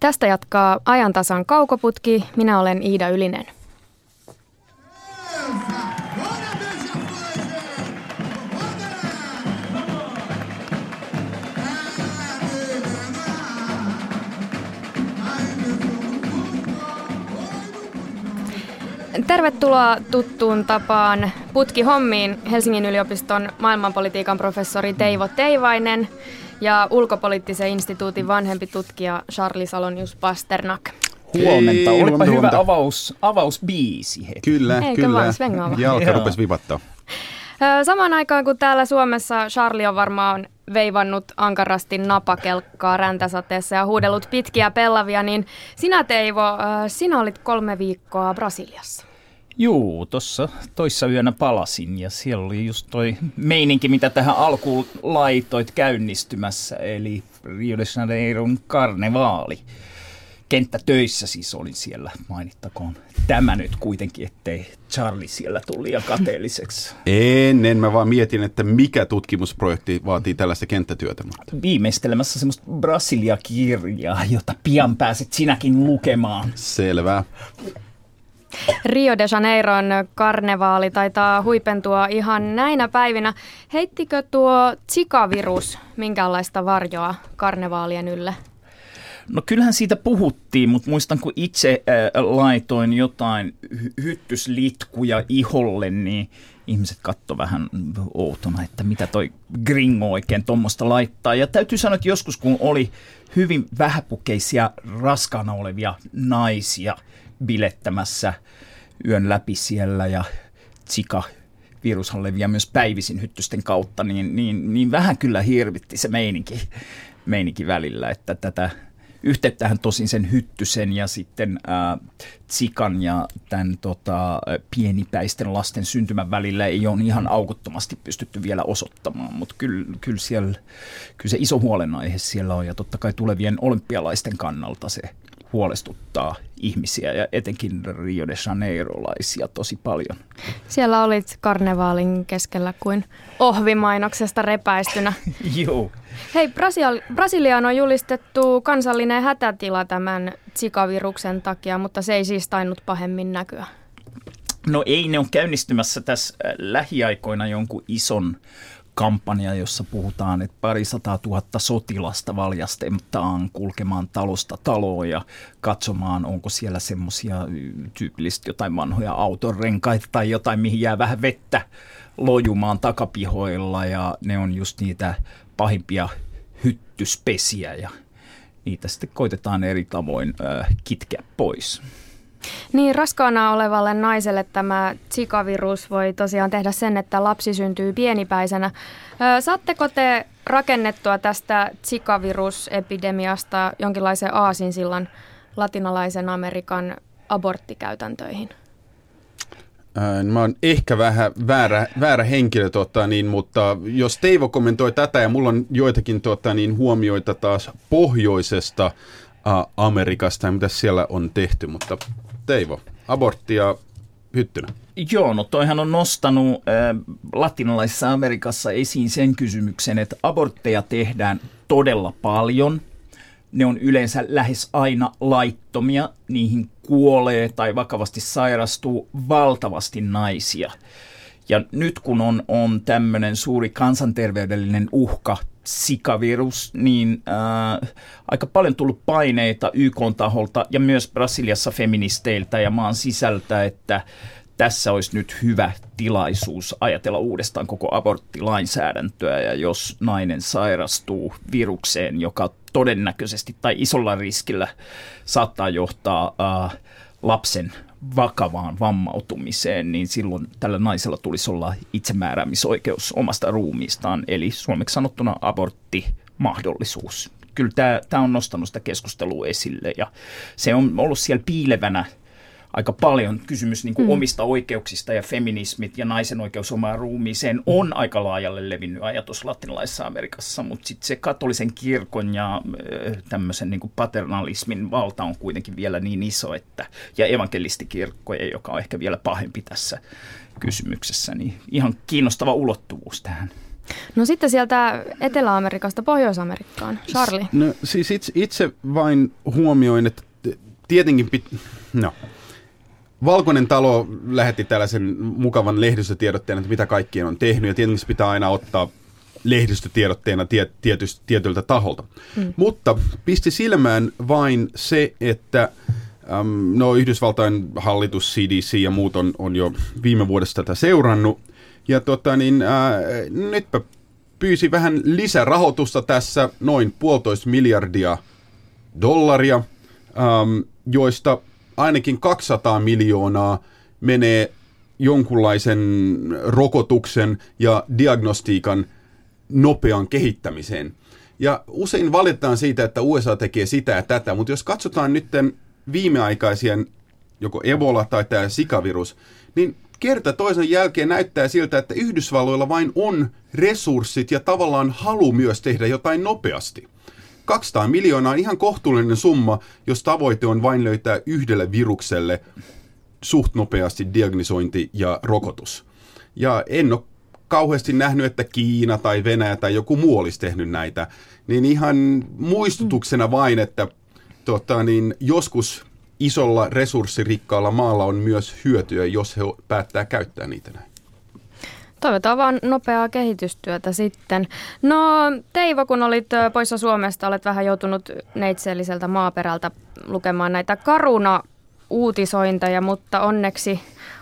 Tästä jatkaa ajantasan kaukoputki. Minä olen Iida Ylinen. Tervetuloa tuttuun tapaan putkihommiin Helsingin yliopiston maailmanpolitiikan professori Teivo Teivainen ja ulkopoliittisen instituutin vanhempi tutkija Charlie Salonius Pasternak. Huomenta. Olipa huomenta, hyvä avaus, avausbiisi. Heti. Kyllä, Eikö kyllä. Vaan, Jalka rupesi vivattaa. Samaan aikaan kun täällä Suomessa Charlie on varmaan veivannut ankarasti napakelkkaa räntäsateessa ja huudellut pitkiä pellavia, niin sinä Teivo, sinä olit kolme viikkoa Brasiliassa. Juu, tuossa toissa yönä palasin ja siellä oli just toi meininki, mitä tähän alkuun laitoit käynnistymässä, eli Rio de Janeiron karnevaali. Kenttätöissä siis olin siellä, mainittakoon tämä nyt kuitenkin, ettei Charlie siellä tuli liian kateelliseksi. Ennen mä vaan mietin, että mikä tutkimusprojekti vaatii tällaista kenttätyötä. Mutta. Viimeistelemässä semmoista Brasilia-kirjaa, jota pian pääset sinäkin lukemaan. Selvä. Rio de Janeiron karnevaali taitaa huipentua ihan näinä päivinä. Heittikö tuo Zika-virus minkälaista varjoa karnevaalien ylle? No kyllähän siitä puhuttiin, mutta muistan kun itse äh, laitoin jotain hy- hyttyslitkuja iholle, niin ihmiset katto vähän outona, että mitä toi gringo oikein tuommoista laittaa. Ja täytyy sanoa, että joskus kun oli hyvin vähäpukeisia raskaana olevia naisia bilettämässä yön läpi siellä ja Zika virushan leviää myös päivisin hyttysten kautta, niin, niin, niin vähän kyllä hirvitti se meininki, meininki välillä, että tätä yhteyttähän tosin sen hyttysen ja sitten äh, tsikan ja tämän tota, pienipäisten lasten syntymän välillä ei ole ihan aukottomasti pystytty vielä osoittamaan, mutta kyllä, kyllä, siellä, kyllä se iso huolenaihe siellä on ja totta kai tulevien olympialaisten kannalta se huolestuttaa ihmisiä ja etenkin Rio de Janeirolaisia tosi paljon. Siellä olit karnevaalin keskellä kuin ohvimainoksesta repäistynä. Joo. Hei, Brasil- Brasiliaan on julistettu kansallinen hätätila tämän Zika-viruksen takia, mutta se ei siis tainnut pahemmin näkyä. No ei, ne on käynnistymässä tässä äh, lähiaikoina jonkun ison kampanja, jossa puhutaan, että pari sata tuhatta sotilasta valjastetaan kulkemaan talosta taloon ja katsomaan, onko siellä semmoisia tyypillisesti jotain vanhoja autorenkaita tai jotain, mihin jää vähän vettä lojumaan takapihoilla ja ne on just niitä pahimpia hyttyspesiä ja niitä sitten koitetaan eri tavoin äh, kitkeä pois. Niin, raskaana olevalle naiselle tämä Zika-virus voi tosiaan tehdä sen, että lapsi syntyy pienipäisenä. Saatteko te rakennettua tästä Zika-virusepidemiasta jonkinlaisen aasinsillan latinalaisen Amerikan aborttikäytäntöihin? Mä oon ehkä vähän väärä, väärä henkilö, tota, niin, mutta jos Teivo kommentoi tätä ja mulla on joitakin tota, niin, huomioita taas pohjoisesta äh, Amerikasta ja mitä siellä on tehty, mutta Teivo, abortti ja hyttynä. Joo, no toihan on nostanut äh, latinalaisessa Amerikassa esiin sen kysymyksen, että abortteja tehdään todella paljon. Ne on yleensä lähes aina laittomia, niihin kuolee tai vakavasti sairastuu valtavasti naisia. Ja nyt kun on, on tämmöinen suuri kansanterveydellinen uhka sikavirus, niin äh, aika paljon tullut paineita YK taholta ja myös Brasiliassa feministeiltä ja maan sisältä, että tässä olisi nyt hyvä tilaisuus ajatella uudestaan koko aborttilainsäädäntöä ja jos nainen sairastuu virukseen, joka todennäköisesti tai isolla riskillä saattaa johtaa äh, lapsen vakavaan vammautumiseen, niin silloin tällä naisella tulisi olla itsemääräämisoikeus omasta ruumiistaan, eli suomeksi sanottuna aborttimahdollisuus. Kyllä tämä, tämä on nostanut sitä keskustelua esille ja se on ollut siellä piilevänä aika paljon kysymys niin kuin mm. omista oikeuksista ja feminismit ja naisen oikeus omaan ruumiiseen on aika laajalle levinnyt ajatus latinalaisessa Amerikassa, mutta sitten se katolisen kirkon ja tämmöisen niin kuin paternalismin valta on kuitenkin vielä niin iso, että, ja evankelistikirkkoja, joka on ehkä vielä pahempi tässä kysymyksessä, niin ihan kiinnostava ulottuvuus tähän. No sitten sieltä Etelä-Amerikasta Pohjois-Amerikkaan. Charlie. No siis itse, itse vain huomioin, että tietenkin, pit, no, Valkoinen talo lähetti tällaisen mukavan lehdistötiedotteen, että mitä kaikkien on tehnyt, ja tietenkin se pitää aina ottaa lehdistötiedotteena tie, tietyst, tietyltä taholta. Mm. Mutta pisti silmään vain se, että äm, no, Yhdysvaltain hallitus, CDC ja muut on, on jo viime vuodesta tätä seurannut, ja tota, niin, ää, nytpä pyysi vähän lisärahoitusta tässä, noin puolitoista miljardia dollaria, äm, joista ainakin 200 miljoonaa menee jonkunlaisen rokotuksen ja diagnostiikan nopean kehittämiseen. Ja usein valitetaan siitä, että USA tekee sitä ja tätä, mutta jos katsotaan nyt viimeaikaisia joko Ebola tai tämä sikavirus, niin kerta toisen jälkeen näyttää siltä, että Yhdysvalloilla vain on resurssit ja tavallaan halu myös tehdä jotain nopeasti. 200 miljoonaa on ihan kohtuullinen summa, jos tavoite on vain löytää yhdelle virukselle suht nopeasti diagnisointi ja rokotus. Ja en ole kauheasti nähnyt, että Kiina tai Venäjä tai joku muu olisi tehnyt näitä. Niin ihan muistutuksena vain, että tota, niin joskus isolla resurssirikkaalla maalla on myös hyötyä, jos he päättää käyttää niitä näin. Toivotaan vaan nopeaa kehitystyötä sitten. No Teivo, kun olit poissa Suomesta, olet vähän joutunut neitseelliseltä maaperältä lukemaan näitä Karuna-uutisointeja, mutta onneksi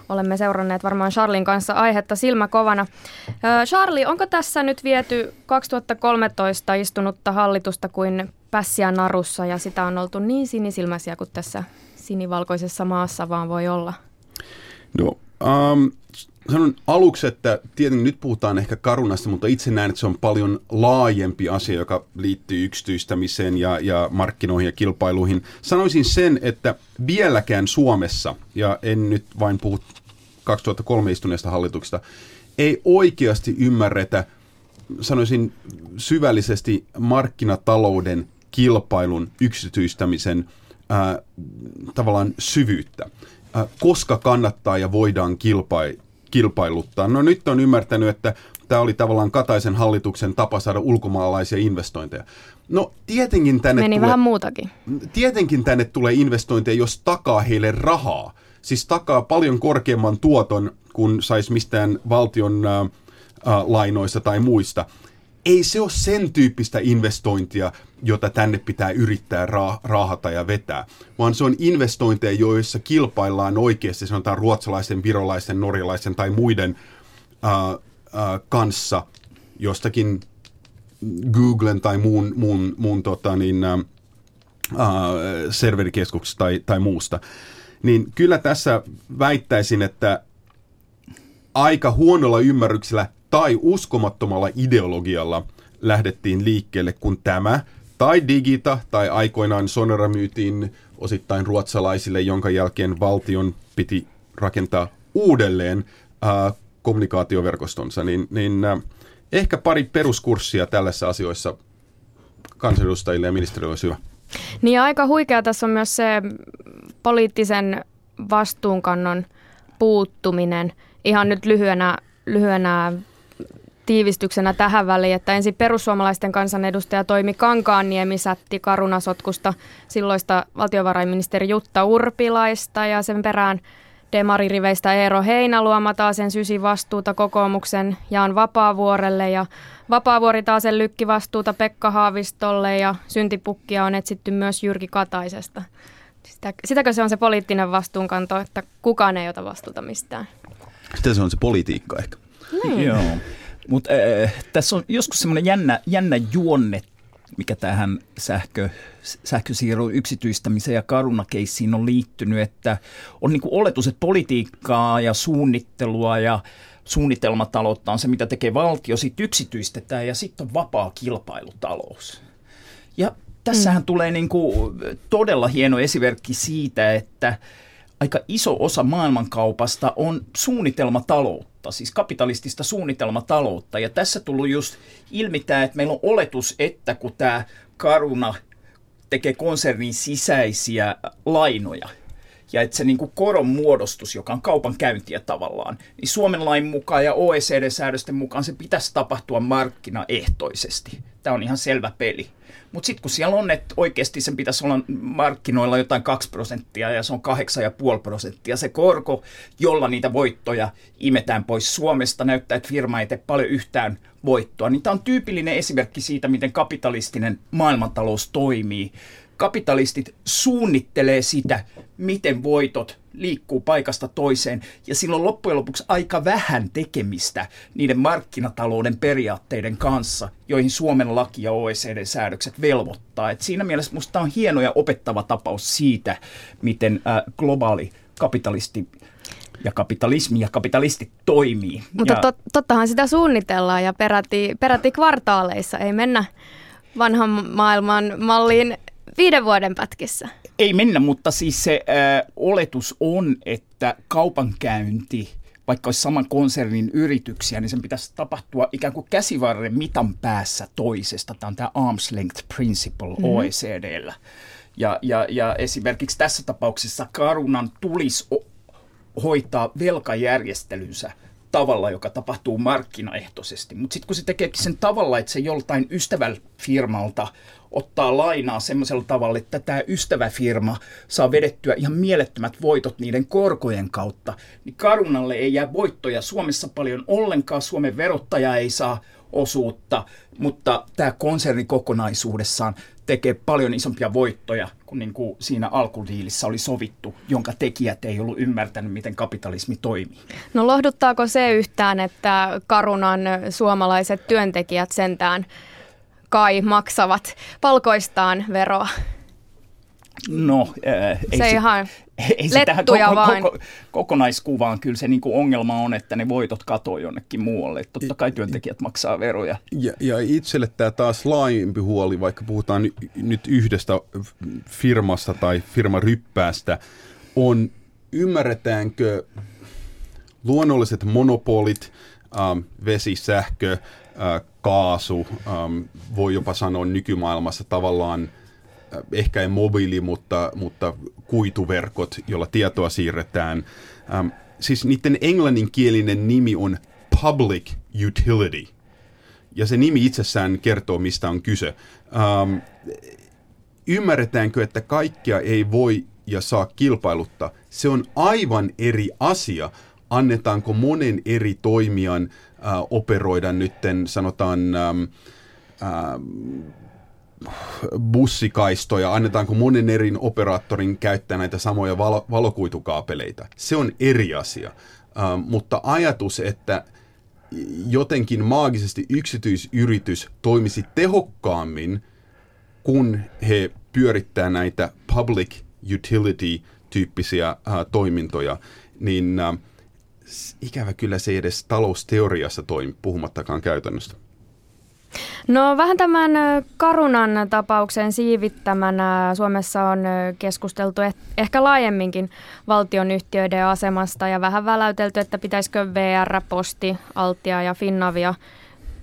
olemme seuranneet varmaan Charlin kanssa aihetta silmäkovana. Charlie, onko tässä nyt viety 2013 istunutta hallitusta kuin pässiä narussa ja sitä on oltu niin sinisilmäisiä kuin tässä sinivalkoisessa maassa vaan voi olla? No, um, sanon aluksi, että tietenkin nyt puhutaan ehkä karunasta, mutta itse näen, että se on paljon laajempi asia, joka liittyy yksityistämiseen ja, ja markkinoihin ja kilpailuihin. Sanoisin sen, että vieläkään Suomessa, ja en nyt vain puhu 2003 istuneesta hallituksesta, ei oikeasti ymmärretä, sanoisin syvällisesti markkinatalouden kilpailun yksityistämisen ää, tavallaan syvyyttä. Koska kannattaa ja voidaan kilpailla kilpailuttaa. No nyt on ymmärtänyt, että tämä oli tavallaan Kataisen hallituksen tapa saada ulkomaalaisia investointeja. No tietenkin tänne Meni tulee, vähän muutakin. Tietenkin tänne tulee investointeja, jos takaa heille rahaa. Siis takaa paljon korkeamman tuoton kuin saisi mistään valtion äh, äh, lainoista tai muista ei se ole sen tyyppistä investointia, jota tänne pitää yrittää raahata ja vetää, vaan se on investointeja, joissa kilpaillaan oikeasti, sanotaan ruotsalaisten, virolaisten, norjalaisten tai muiden ää, ää, kanssa jostakin Googlen tai muun, muun, muun tota, niin, ää, serverikeskuksesta tai, tai muusta. Niin kyllä tässä väittäisin, että aika huonolla ymmärryksellä tai uskomattomalla ideologialla lähdettiin liikkeelle, kun tämä tai Digita tai aikoinaan Sonera myytiin osittain ruotsalaisille, jonka jälkeen valtion piti rakentaa uudelleen äh, kommunikaatioverkostonsa, niin, niin äh, ehkä pari peruskurssia tällaisissa asioissa kansanedustajille ja ministeriöille olisi hyvä. Niin aika huikea tässä on myös se poliittisen vastuunkannon puuttuminen. Ihan nyt lyhyenä, lyhyenä tiivistyksenä tähän väliin, että ensin perussuomalaisten kansanedustaja Toimi Kankaanniemi sätti karunasotkusta silloista valtiovarainministeri Jutta Urpilaista ja sen perään demaririveistä Eero Heinaluoma taas sen sysi vastuuta kokoomuksen Jaan Vapaavuorelle ja Vapaavuori taas sen lykki vastuuta Pekka Haavistolle ja syntipukkia on etsitty myös Jyrki Kataisesta. Sitä, sitäkö se on se poliittinen vastuunkanto, että kukaan ei ota vastuuta mistään? Sitä se on se politiikka ehkä. Niin. Joo. Mutta äh, tässä on joskus semmoinen jännä, jännä juonne, mikä tähän sähkö, sähkösiirron yksityistämiseen ja karunakeissiin on liittynyt, että on niin oletus, että politiikkaa ja suunnittelua ja suunnitelmataloutta on se, mitä tekee valtio, sitten yksityistetään ja sitten on vapaa kilpailutalous. Ja tässähän mm. tulee niin kuin todella hieno esimerkki siitä, että aika iso osa maailmankaupasta on suunnitelmataloutta, siis kapitalistista suunnitelmataloutta. Ja tässä tullut just ilmi tämä, että meillä on oletus, että kun tämä Karuna tekee konsernin sisäisiä lainoja, ja että se niin kuin koron muodostus, joka on kaupan käyntiä tavallaan, niin Suomen lain mukaan ja OECD-säädösten mukaan se pitäisi tapahtua markkinaehtoisesti. Tämä on ihan selvä peli. Mutta sitten kun siellä on, että oikeasti sen pitäisi olla markkinoilla jotain 2 prosenttia ja se on 8,5 prosenttia, se korko, jolla niitä voittoja imetään pois Suomesta, näyttää, että firma ei tee paljon yhtään voittoa. Niin tämä on tyypillinen esimerkki siitä, miten kapitalistinen maailmantalous toimii kapitalistit suunnittelee sitä, miten voitot liikkuu paikasta toiseen, ja silloin loppujen lopuksi aika vähän tekemistä niiden markkinatalouden periaatteiden kanssa, joihin Suomen laki ja OECD-säädökset velvoittaa. Et siinä mielessä minusta on hieno ja opettava tapaus siitä, miten äh, globaali kapitalisti ja kapitalismi ja kapitalistit toimii. Mutta ja, tot, tottahan sitä suunnitellaan ja peräti, peräti kvartaaleissa, ei mennä vanhan maailman malliin viiden vuoden pätkissä? Ei mennä, mutta siis se äh, oletus on, että kaupankäynti, vaikka olisi saman konsernin yrityksiä, niin sen pitäisi tapahtua ikään kuin käsivarren mitan päässä toisesta. Tämä on tämä arm's length principle mm-hmm. OECDllä. Ja, ja, ja esimerkiksi tässä tapauksessa Karunan tulisi hoitaa velkajärjestelynsä tavalla, joka tapahtuu markkinaehtoisesti. Mutta sitten kun se tekeekin sen tavalla, että se joltain ystäväfirmalta ottaa lainaa semmoisella tavalla, että tämä ystäväfirma saa vedettyä ihan mielettömät voitot niiden korkojen kautta, niin Karunalle ei jää voittoja Suomessa paljon ollenkaan, Suomen verottaja ei saa osuutta, mutta tämä konserni kokonaisuudessaan tekee paljon isompia voittoja kuin, niin kuin siinä alkudiilissä oli sovittu, jonka tekijät ei ollut ymmärtänyt, miten kapitalismi toimii. No lohduttaako se yhtään, että Karunan suomalaiset työntekijät sentään kai maksavat palkoistaan veroa? No, äh, ei se, ihan ei se tähän koko, koko, kokonaiskuvaan. Kyllä se niin kuin ongelma on, että ne voitot katoaa jonnekin muualle. Totta kai työntekijät maksaa veroja. Ja, ja itselle tämä taas laajempi huoli, vaikka puhutaan ny, nyt yhdestä firmasta tai firmaryppäästä, on ymmärretäänkö luonnolliset monopolit, ähm, vesi, sähkö, äh, kaasu, ähm, voi jopa sanoa nykymaailmassa tavallaan – ehkä ei mobiili, mutta, mutta kuituverkot, jolla tietoa siirretään. Ähm, siis niiden englanninkielinen nimi on Public Utility. Ja se nimi itsessään kertoo, mistä on kyse. Ähm, ymmärretäänkö, että kaikkia ei voi ja saa kilpailuttaa? Se on aivan eri asia. Annetaanko monen eri toimijan äh, operoida nytten, sanotaan... Ähm, ähm, bussikaistoja, annetaanko monen erin operaattorin käyttää näitä samoja valo- valokuitukaapeleita. Se on eri asia, uh, mutta ajatus, että jotenkin maagisesti yksityisyritys toimisi tehokkaammin, kun he pyörittää näitä public utility-tyyppisiä uh, toimintoja, niin uh, ikävä kyllä se ei edes talousteoriassa toimi, puhumattakaan käytännöstä. No vähän tämän Karunan tapauksen siivittämänä Suomessa on keskusteltu eh- ehkä laajemminkin valtionyhtiöiden asemasta ja vähän väläytelty, että pitäisikö VR, Posti, Altia ja Finnavia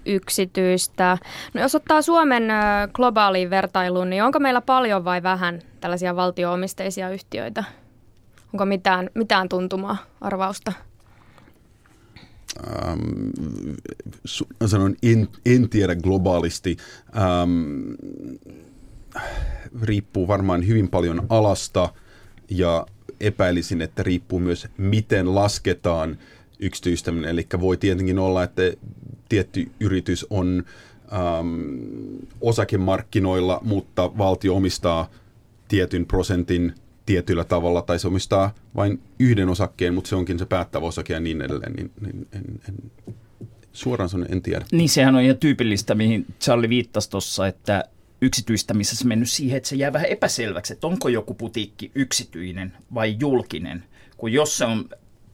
yksityistä. No jos ottaa Suomen globaaliin vertailuun, niin onko meillä paljon vai vähän tällaisia valtioomisteisia yhtiöitä? Onko mitään, mitään tuntumaa, arvausta? Ähm, sanon, en, en tiedä globaalisti. Ähm, riippuu varmaan hyvin paljon alasta ja epäilisin, että riippuu myös miten lasketaan yksityistäminen. Eli voi tietenkin olla, että tietty yritys on ähm, osakemarkkinoilla, mutta valtio omistaa tietyn prosentin tietyllä tavalla, tai se omistaa vain yhden osakkeen, mutta se onkin se päättävä osake ja niin edelleen, niin, niin en, en, suoraan sanon en tiedä. Niin sehän on ihan tyypillistä, mihin Charlie viittasi tuossa, että yksityistämisessä mennyt siihen, että se jää vähän epäselväksi, että onko joku putiikki yksityinen vai julkinen. Kun jos se on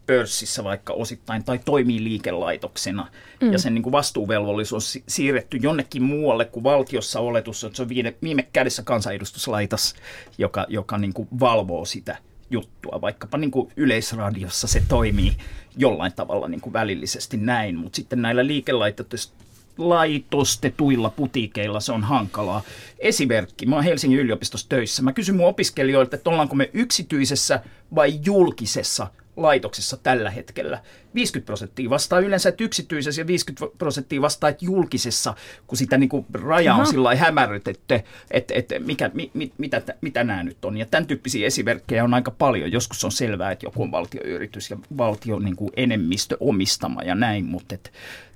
pörssissä vaikka osittain tai toimii liikelaitoksena mm. ja sen niin kuin vastuuvelvollisuus on siirretty jonnekin muualle kuin valtiossa oletus, että se on viime, viime kädessä kansanedustuslaitos, joka, joka niin kuin valvoo sitä juttua. Vaikkapa niin kuin yleisradiossa se toimii jollain tavalla niin kuin välillisesti näin, mutta sitten näillä liikelaitoksilla laitostetuilla putiikeilla se on hankalaa. Esimerkki, mä oon Helsingin yliopistossa töissä. Mä kysyn mun opiskelijoilta, että ollaanko me yksityisessä vai julkisessa laitoksessa tällä hetkellä. 50 prosenttia vastaa yleensä, että yksityisessä ja 50 prosenttia vastaa, että julkisessa, kun sitä niin kuin raja on sillä hämärryt, että, että, että mikä, mi, mi, mitä, mitä nämä nyt on. Ja tämän tyyppisiä esimerkkejä on aika paljon. Joskus on selvää, että joku on valtioyritys ja valtio niin kuin enemmistö omistama ja näin, mutta että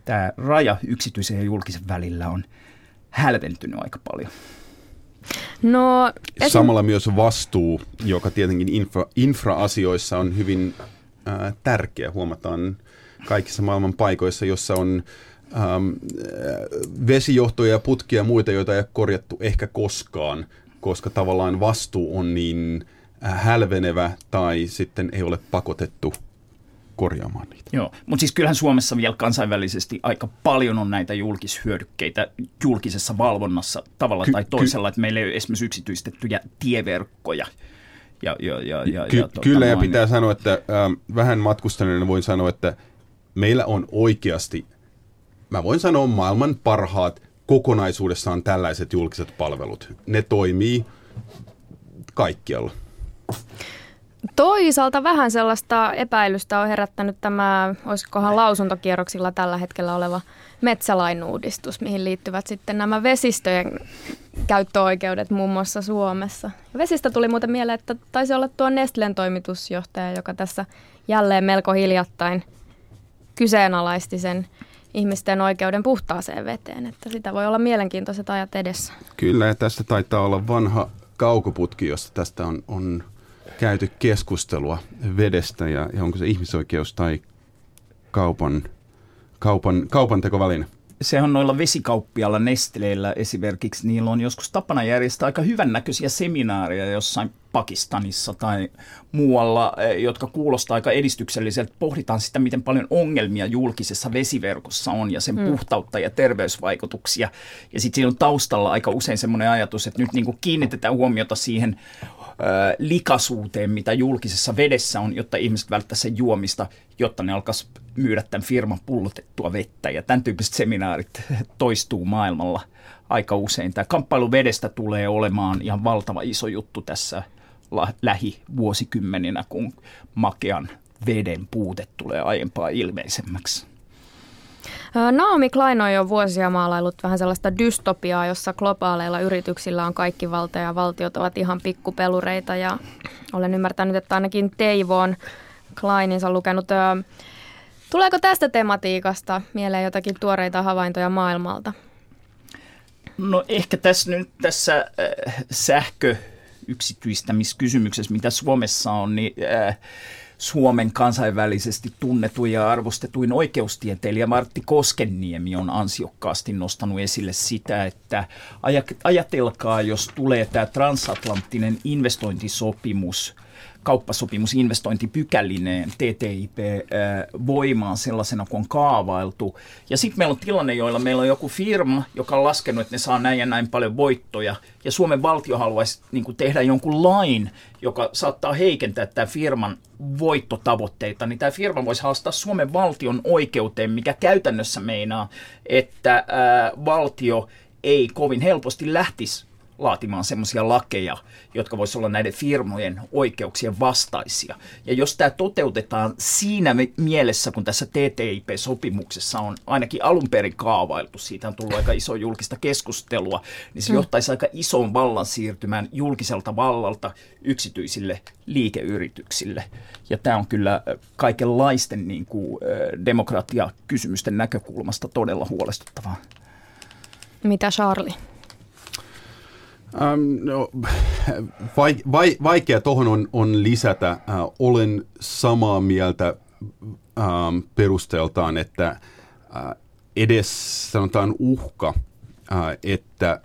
tämä raja yksityisen ja julkisen välillä on hälventynyt aika paljon. No, esim... Samalla myös vastuu, joka tietenkin infra, infra-asioissa on hyvin äh, tärkeä. Huomataan kaikissa maailman paikoissa, jossa on ähm, vesijohtoja ja putkia ja muita, joita ei ole korjattu ehkä koskaan, koska tavallaan vastuu on niin äh, hälvenevä tai sitten ei ole pakotettu korjaamaan niitä. Joo, mutta siis kyllähän Suomessa vielä kansainvälisesti aika paljon on näitä julkishyödykkeitä julkisessa valvonnassa tavalla ky- tai toisella, ky- että meillä ei ole esimerkiksi yksityistettyjä tieverkkoja. Ja, ja, ja, ja, ky- ja tota kyllä, ja pitää sanoa, että äh, vähän matkustaneena voin sanoa, että meillä on oikeasti, mä voin sanoa maailman parhaat kokonaisuudessaan tällaiset julkiset palvelut. Ne toimii kaikkialla. Toisaalta vähän sellaista epäilystä on herättänyt tämä, olisikohan lausuntokierroksilla tällä hetkellä oleva metsälain uudistus, mihin liittyvät sitten nämä vesistöjen käyttöoikeudet muun muassa Suomessa. Vesistä tuli muuten mieleen, että taisi olla tuo Nestlen toimitusjohtaja, joka tässä jälleen melko hiljattain kyseenalaisti sen ihmisten oikeuden puhtaaseen veteen, että sitä voi olla mielenkiintoiset ajat edessä. Kyllä, ja tässä taitaa olla vanha kaukoputki, josta tästä on, on käyty keskustelua vedestä ja, ja onko se ihmisoikeus tai kaupan, kaupan, kaupan tekoväline? Se on noilla vesikauppialla Nestleillä esimerkiksi, niillä on joskus tapana järjestää aika hyvännäköisiä seminaareja jossain Pakistanissa tai muualla, eh, jotka kuulostaa aika edistykselliseltä. Pohditaan sitä, miten paljon ongelmia julkisessa vesiverkossa on ja sen mm. puhtautta ja terveysvaikutuksia. Ja sitten siinä on taustalla aika usein semmoinen ajatus, että nyt niin kuin kiinnitetään huomiota siihen likasuuteen, mitä julkisessa vedessä on, jotta ihmiset välttävät sen juomista, jotta ne alkaisi myydä tämän firman pullotettua vettä. Ja tämän tyyppiset seminaarit toistuu maailmalla aika usein. Tämä kamppailu vedestä tulee olemaan ihan valtava iso juttu tässä lähivuosikymmeninä, kun makean veden puute tulee aiempaa ilmeisemmäksi. Naomi Klein on jo vuosia maalailut vähän sellaista dystopiaa, jossa globaaleilla yrityksillä on kaikki valta ja valtiot ovat ihan pikkupelureita ja olen ymmärtänyt, että ainakin Teivo on Kleininsa lukenut. Tuleeko tästä tematiikasta mieleen jotakin tuoreita havaintoja maailmalta? No ehkä tässä nyt tässä äh, sähkö yksityistämiskysymyksessä, mitä Suomessa on, niin äh, Suomen kansainvälisesti tunnetuin ja arvostetuin oikeustieteilijä Martti Koskenniemi on ansiokkaasti nostanut esille sitä, että ajatelkaa, jos tulee tämä transatlanttinen investointisopimus – kauppasopimus investointipykälineen TTIP voimaan sellaisena kuin on kaavailtu. Ja sitten meillä on tilanne, joilla meillä on joku firma, joka on laskenut, että ne saa näin ja näin paljon voittoja. Ja Suomen valtio haluaisi niin kuin tehdä jonkun lain, joka saattaa heikentää tämän firman voittotavoitteita. Niin tämä firma voisi haastaa Suomen valtion oikeuteen, mikä käytännössä meinaa, että ää, valtio ei kovin helposti lähtisi laatimaan semmoisia lakeja, jotka voisivat olla näiden firmojen oikeuksien vastaisia. Ja jos tämä toteutetaan siinä mielessä, kun tässä TTIP-sopimuksessa on ainakin alun perin kaavailtu, siitä on tullut aika iso julkista keskustelua, niin se mm. johtaisi aika isoon vallan siirtymään julkiselta vallalta yksityisille liikeyrityksille. Ja tämä on kyllä kaikenlaisten niin kuin, demokratiakysymysten näkökulmasta todella huolestuttavaa. Mitä Charlie? Ähm, no, vai, vai, vaikea tuohon on, on lisätä. Äh, olen samaa mieltä ähm, perusteeltaan, että äh, edes sanotaan uhka, äh, että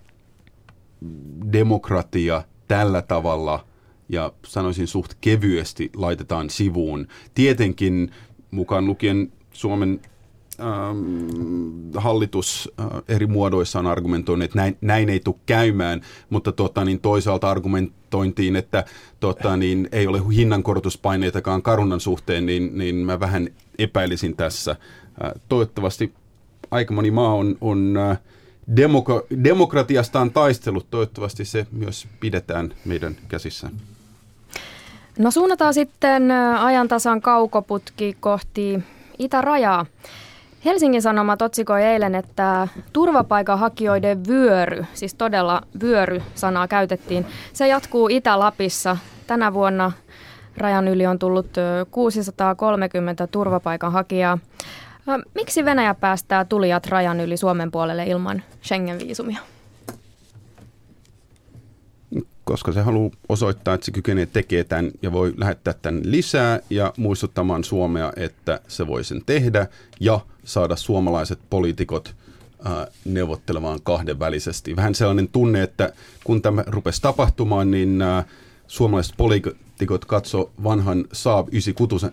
demokratia tällä tavalla ja sanoisin suht kevyesti laitetaan sivuun. Tietenkin mukaan lukien Suomen ähm, hallitus äh, eri muodoissa on argumentoinut, että näin, näin ei tule käymään, mutta tota, niin toisaalta argumentointiin, että tota, niin ei ole hinnankorotuspaineitakaan karunnan suhteen, niin, niin mä vähän epäilisin tässä. Äh, toivottavasti aika moni maa on, on demok- demokratiastaan taistellut. Toivottavasti se myös pidetään meidän käsissään. No suunnataan sitten ajantasan kaukoputki kohti itärajaa. Helsingin Sanomat otsikoi eilen, että turvapaikanhakijoiden vyöry, siis todella vyöry-sanaa käytettiin, se jatkuu Itä-Lapissa. Tänä vuonna rajan yli on tullut 630 turvapaikanhakijaa. Miksi Venäjä päästää tulijat rajan yli Suomen puolelle ilman Schengen-viisumia? koska se haluaa osoittaa, että se kykenee tekemään tämän ja voi lähettää tämän lisää ja muistuttamaan Suomea, että se voi sen tehdä ja saada suomalaiset poliitikot neuvottelemaan kahdenvälisesti. Vähän sellainen tunne, että kun tämä rupesi tapahtumaan, niin suomalaiset poliitikot katso vanhan Saab 96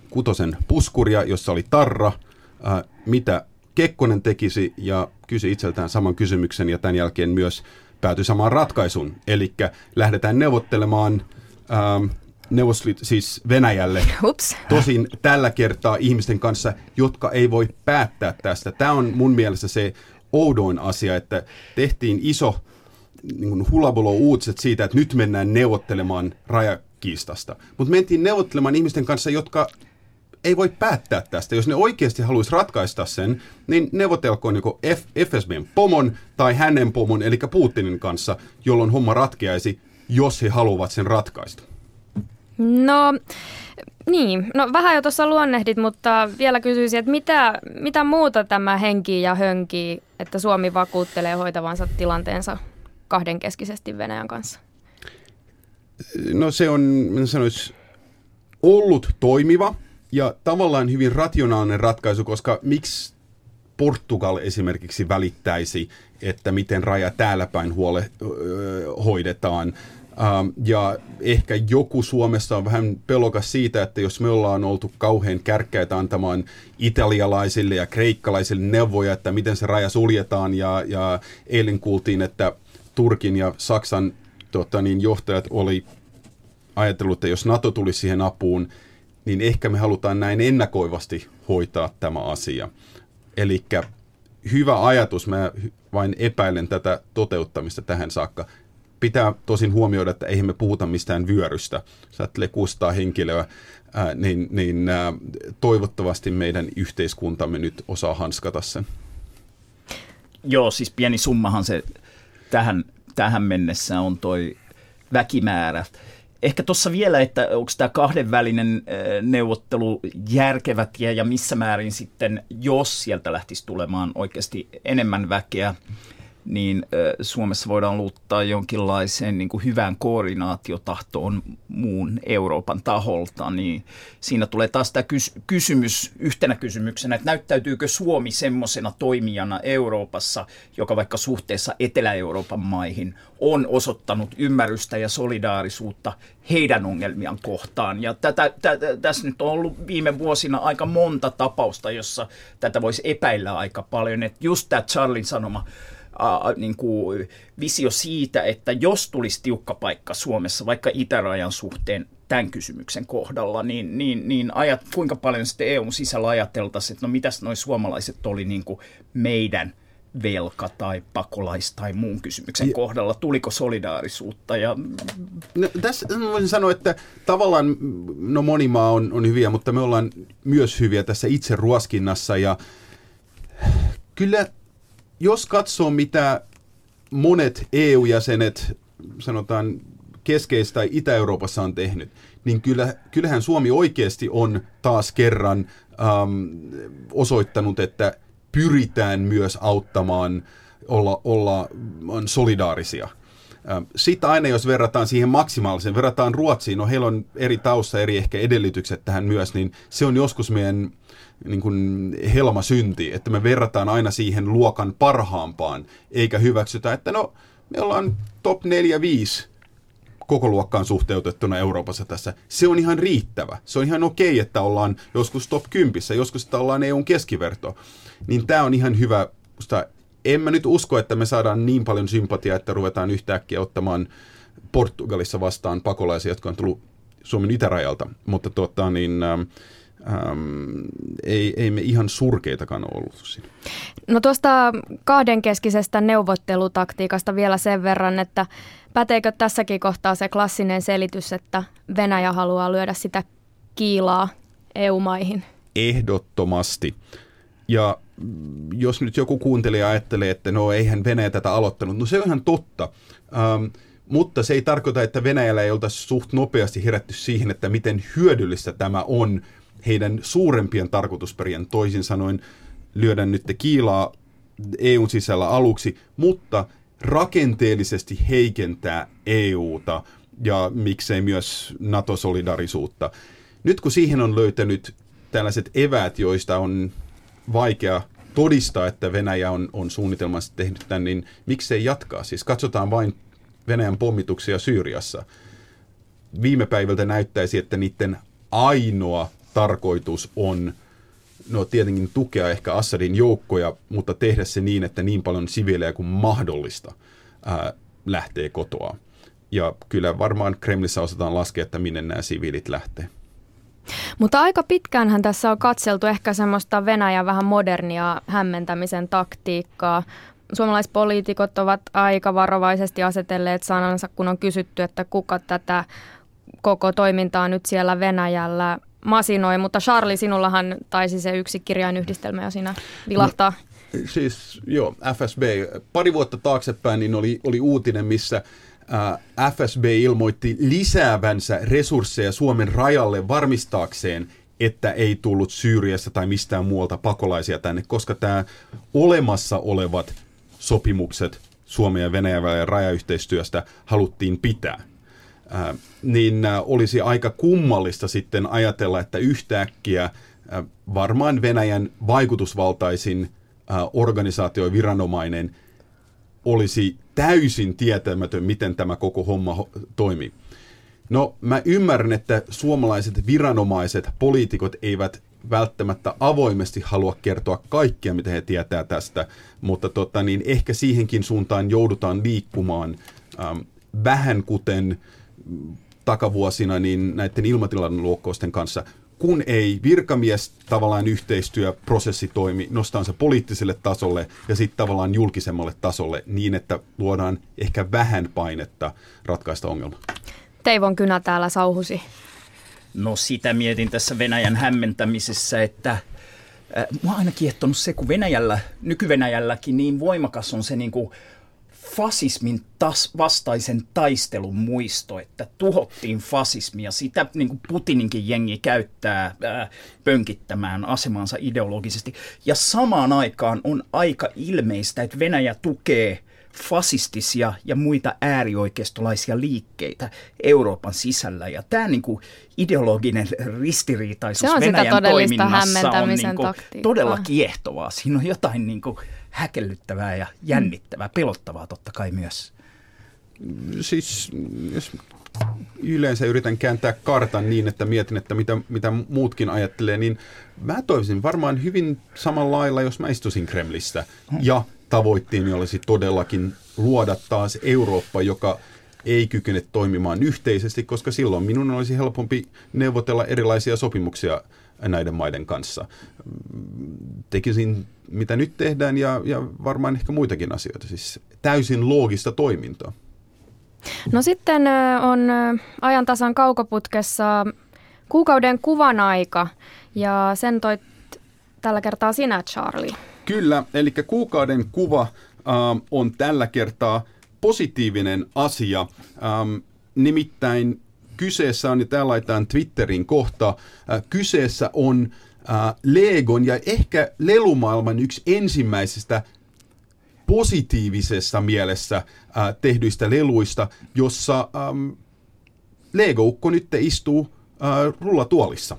puskuria, jossa oli tarra, mitä Kekkonen tekisi ja kysyi itseltään saman kysymyksen ja tämän jälkeen myös päätyi samaan ratkaisuun. Eli lähdetään neuvottelemaan Neuvostoliit, siis Venäjälle. Ups. Tosin tällä kertaa ihmisten kanssa, jotka ei voi päättää tästä. Tämä on mun mielestä se oudoin asia, että tehtiin iso niin hulabulo uutiset siitä, että nyt mennään neuvottelemaan rajakiistasta. Mutta mentiin neuvottelemaan ihmisten kanssa, jotka ei voi päättää tästä. Jos ne oikeasti haluaisi ratkaista sen, niin neuvotelkoon joko F- FSBn pomon tai hänen pomon, eli Putinin kanssa, jolloin homma ratkeaisi, jos he haluavat sen ratkaista. No, niin. No vähän jo tuossa luonnehdit, mutta vielä kysyisin, että mitä, mitä muuta tämä henki ja hönki, että Suomi vakuuttelee hoitavansa tilanteensa kahdenkeskisesti Venäjän kanssa? No se on, sanois, ollut toimiva ja tavallaan hyvin rationaalinen ratkaisu, koska miksi Portugal esimerkiksi välittäisi, että miten raja täällä päin huole, öö, hoidetaan. Ähm, ja ehkä joku Suomessa on vähän pelokas siitä, että jos me ollaan oltu kauhean kärkkäitä antamaan italialaisille ja kreikkalaisille neuvoja, että miten se raja suljetaan, ja, ja eilen kuultiin, että Turkin ja Saksan tota, niin johtajat oli ajatellut, että jos NATO tulisi siihen apuun, niin ehkä me halutaan näin ennakoivasti hoitaa tämä asia. Eli hyvä ajatus, mä vain epäilen tätä toteuttamista tähän saakka. Pitää tosin huomioida, että eihän me puhuta mistään vyörystä. Sä ajattelee 600 henkilöä, ää, niin, niin ää, toivottavasti meidän yhteiskuntamme nyt osaa hanskata sen. Joo, siis pieni summahan se tähän, tähän mennessä on toi väkimäärä. Ehkä tuossa vielä, että onko tämä kahdenvälinen neuvottelu järkevä tie ja missä määrin sitten, jos sieltä lähtisi tulemaan oikeasti enemmän väkeä, niin Suomessa voidaan luuttaa jonkinlaiseen niin kuin hyvään koordinaatiotahtoon muun Euroopan taholta, niin siinä tulee taas tämä kysymys yhtenä kysymyksenä, että näyttäytyykö Suomi semmoisena toimijana Euroopassa, joka vaikka suhteessa Etelä-Euroopan maihin on osoittanut ymmärrystä ja solidaarisuutta heidän ongelmiaan kohtaan. Ja tätä, tätä, tässä nyt on ollut viime vuosina aika monta tapausta, jossa tätä voisi epäillä aika paljon. Että just tämä Charlin sanoma äh, niin kuin visio siitä, että jos tulisi tiukka paikka Suomessa, vaikka itärajan suhteen tämän kysymyksen kohdalla, niin, niin, niin ajat, kuinka paljon sitten EUn sisällä ajateltaisiin, että no mitäs noin suomalaiset oli niin kuin meidän – velka tai pakolais tai muun kysymyksen ja, kohdalla? Tuliko solidaarisuutta? Ja... No, tässä voisin sanoa, että tavallaan no moni maa on, on hyviä, mutta me ollaan myös hyviä tässä itse ruoskinnassa ja kyllä jos katsoo, mitä monet EU-jäsenet, sanotaan keskeistä Itä-Euroopassa on tehnyt, niin kyllä, kyllähän Suomi oikeasti on taas kerran ähm, osoittanut, että pyritään myös auttamaan, olla, olla solidaarisia. Ähm, Sitten aina, jos verrataan siihen maksimaalisen, verrataan Ruotsiin, no heillä on eri tausta, eri ehkä edellytykset tähän myös, niin se on joskus meidän niin kuin helma synti, että me verrataan aina siihen luokan parhaampaan, eikä hyväksytä, että no me ollaan top 4-5 koko luokkaan suhteutettuna Euroopassa tässä. Se on ihan riittävä. Se on ihan okei, että ollaan joskus top 10, joskus että ollaan EUn keskiverto. Niin tämä on ihan hyvä. En mä nyt usko, että me saadaan niin paljon sympatiaa, että ruvetaan yhtäkkiä ottamaan Portugalissa vastaan pakolaisia, jotka on tullut Suomen itärajalta. Mutta tuota, niin, ähm, ei, ei me ihan surkeitakaan ollut siinä. No tuosta kahdenkeskisestä neuvottelutaktiikasta vielä sen verran, että päteekö tässäkin kohtaa se klassinen selitys, että Venäjä haluaa lyödä sitä kiilaa EU-maihin? Ehdottomasti. Ja jos nyt joku kuuntelija ajattelee, että no eihän Venäjä tätä aloittanut, no se on ihan totta. Ähm, mutta se ei tarkoita, että Venäjällä ei oltaisi suht nopeasti herätty siihen, että miten hyödyllistä tämä on heidän suurempien tarkoitusperien, toisin sanoen lyödä nyt kiilaa EUn sisällä aluksi, mutta rakenteellisesti heikentää EUta ja miksei myös NATO-solidarisuutta. Nyt kun siihen on löytänyt tällaiset eväät, joista on vaikea todistaa, että Venäjä on, on suunnitelmassa tehnyt tämän, niin miksei jatkaa? Siis katsotaan vain Venäjän pommituksia Syyriassa. Viime päivältä näyttäisi, että niiden ainoa tarkoitus on no tietenkin tukea ehkä Assadin joukkoja, mutta tehdä se niin, että niin paljon siviilejä kuin mahdollista ää, lähtee kotoa. Ja kyllä varmaan Kremlissä osataan laskea, että minne nämä siviilit lähtee. Mutta aika pitkäänhän tässä on katseltu ehkä semmoista Venäjän vähän modernia hämmentämisen taktiikkaa. Suomalaispoliitikot ovat aika varovaisesti asetelleet sanansa, kun on kysytty, että kuka tätä koko toimintaa nyt siellä Venäjällä masinoi, mutta Charlie, sinullahan taisi se yksi kirjainyhdistelmä jo siinä vilahtaa. No, siis joo, FSB. Pari vuotta taaksepäin niin oli, oli uutinen, missä FSB ilmoitti lisäävänsä resursseja Suomen rajalle varmistaakseen, että ei tullut Syyriassa tai mistään muualta pakolaisia tänne, koska tämä olemassa olevat sopimukset Suomen ja Venäjän rajayhteistyöstä haluttiin pitää. Äh, niin äh, olisi aika kummallista sitten ajatella, että yhtäkkiä äh, varmaan Venäjän vaikutusvaltaisin organisaatio viranomainen olisi täysin tietämätön, miten tämä koko homma toimii. No, mä ymmärrän, että suomalaiset viranomaiset, poliitikot eivät välttämättä avoimesti halua kertoa kaikkea, mitä he tietää tästä, mutta tota, niin ehkä siihenkin suuntaan joudutaan liikkumaan ähm, vähän kuten takavuosina niin näiden ilmatilan luokkausten kanssa, kun ei virkamies tavallaan yhteistyöprosessi toimi, nostaa se poliittiselle tasolle ja sitten tavallaan julkisemmalle tasolle niin, että luodaan ehkä vähän painetta ratkaista ongelma. Teivon kynä täällä sauhusi. No sitä mietin tässä Venäjän hämmentämisessä, että äh, Mua on aina kiehtonut se, kun Venäjällä, nyky-Venäjälläkin niin voimakas on se niin kuin fasismin tas, vastaisen taistelun muisto, että tuhottiin fasismia. Sitä niin kuin Putininkin jengi käyttää ää, pönkittämään asemansa ideologisesti. Ja samaan aikaan on aika ilmeistä, että Venäjä tukee fasistisia ja muita äärioikeistolaisia liikkeitä Euroopan sisällä. Ja tämä niin kuin ideologinen ristiriitaisuus Venäjän toiminnassa on niin kuin todella kiehtovaa. Siinä on jotain niin kuin häkellyttävää ja jännittävää, pelottavaa totta kai myös. Siis jos yleensä yritän kääntää kartan niin, että mietin, että mitä, mitä muutkin ajattelee, niin mä toivoisin varmaan hyvin samalla lailla, jos mä istuisin Kremlissä. Ja tavoitteeni olisi todellakin luoda taas Eurooppa, joka ei kykene toimimaan yhteisesti, koska silloin minun olisi helpompi neuvotella erilaisia sopimuksia näiden maiden kanssa. Tekisin mitä nyt tehdään ja, ja varmaan ehkä muitakin asioita, siis täysin loogista toimintaa. No sitten on ajan tasan kaukoputkessa kuukauden kuvan aika ja sen toit tällä kertaa sinä Charlie. Kyllä, eli kuukauden kuva äh, on tällä kertaa positiivinen asia. Ähm, nimittäin kyseessä on, ja täällä laitetaan Twitterin kohta, äh, kyseessä on äh, Legon ja ehkä lelumaailman yksi ensimmäisistä positiivisessa mielessä äh, tehdyistä leluista, jossa ähm, Lego-ukko nyt istuu äh, rullatuolissa.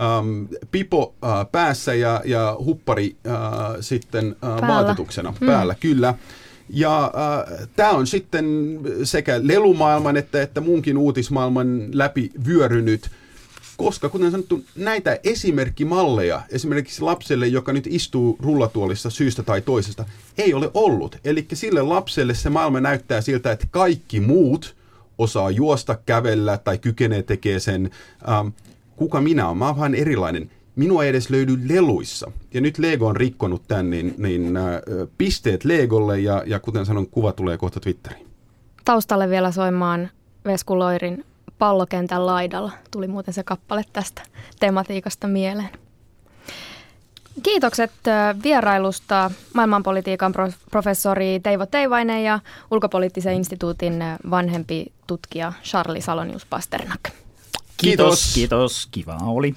Ähm, pipo äh, päässä ja, ja huppari äh, sitten äh, vaatetuksena mm. päällä, kyllä. Ja äh, tämä on sitten sekä lelumaailman että, että muunkin uutismaailman läpi vyörynyt koska kuten sanottu, näitä esimerkkimalleja esimerkiksi lapselle, joka nyt istuu rullatuolissa syystä tai toisesta, ei ole ollut. Eli sille lapselle se maailma näyttää siltä, että kaikki muut osaa juosta, kävellä tai kykenee tekemään sen. Ähm, kuka minä olen? Mä oon vähän erilainen. Minua ei edes löydy leluissa. Ja nyt Lego on rikkonut tämän, niin, niin äh, pisteet Legolle ja, ja kuten sanon, kuva tulee kohta Twitteriin. Taustalle vielä soimaan Vesku Loirin pallokentän laidalla. Tuli muuten se kappale tästä tematiikasta mieleen. Kiitokset vierailusta maailmanpolitiikan professori Teivo Teivainen ja ulkopoliittisen instituutin vanhempi tutkija Charlie Salonius Pasternak. Kiitos, kiitos, kiva oli.